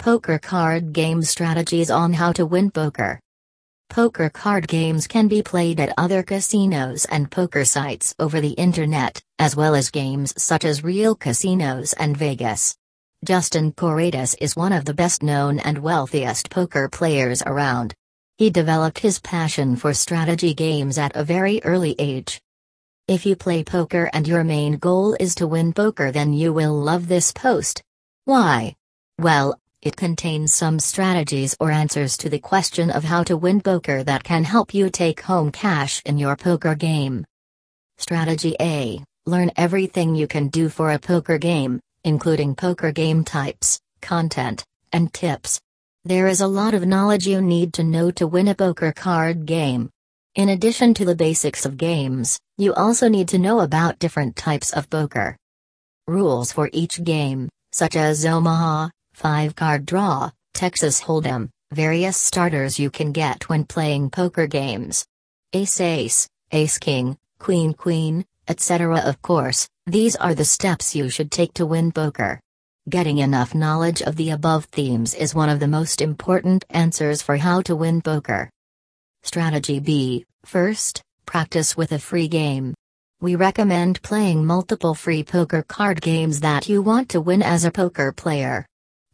Poker card game strategies on how to win poker. Poker card games can be played at other casinos and poker sites over the internet, as well as games such as real casinos and Vegas. Justin Corrades is one of the best known and wealthiest poker players around. He developed his passion for strategy games at a very early age. If you play poker and your main goal is to win poker, then you will love this post. Why? Well, it contains some strategies or answers to the question of how to win poker that can help you take home cash in your poker game. Strategy A Learn everything you can do for a poker game, including poker game types, content, and tips. There is a lot of knowledge you need to know to win a poker card game. In addition to the basics of games, you also need to know about different types of poker. Rules for each game, such as Omaha, 5 card draw, Texas Hold'em, various starters you can get when playing poker games. Ace Ace, Ace King, Queen Queen, etc. Of course, these are the steps you should take to win poker. Getting enough knowledge of the above themes is one of the most important answers for how to win poker. Strategy B First, practice with a free game. We recommend playing multiple free poker card games that you want to win as a poker player.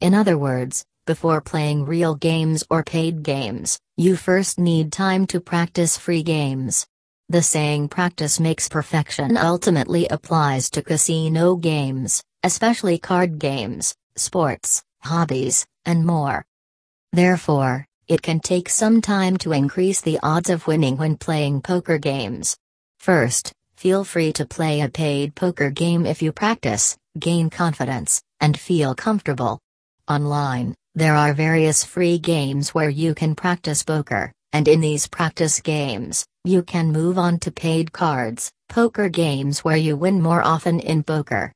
In other words, before playing real games or paid games, you first need time to practice free games. The saying practice makes perfection ultimately applies to casino games, especially card games, sports, hobbies, and more. Therefore, it can take some time to increase the odds of winning when playing poker games. First, feel free to play a paid poker game if you practice, gain confidence, and feel comfortable. Online, there are various free games where you can practice poker, and in these practice games, you can move on to paid cards, poker games where you win more often in poker.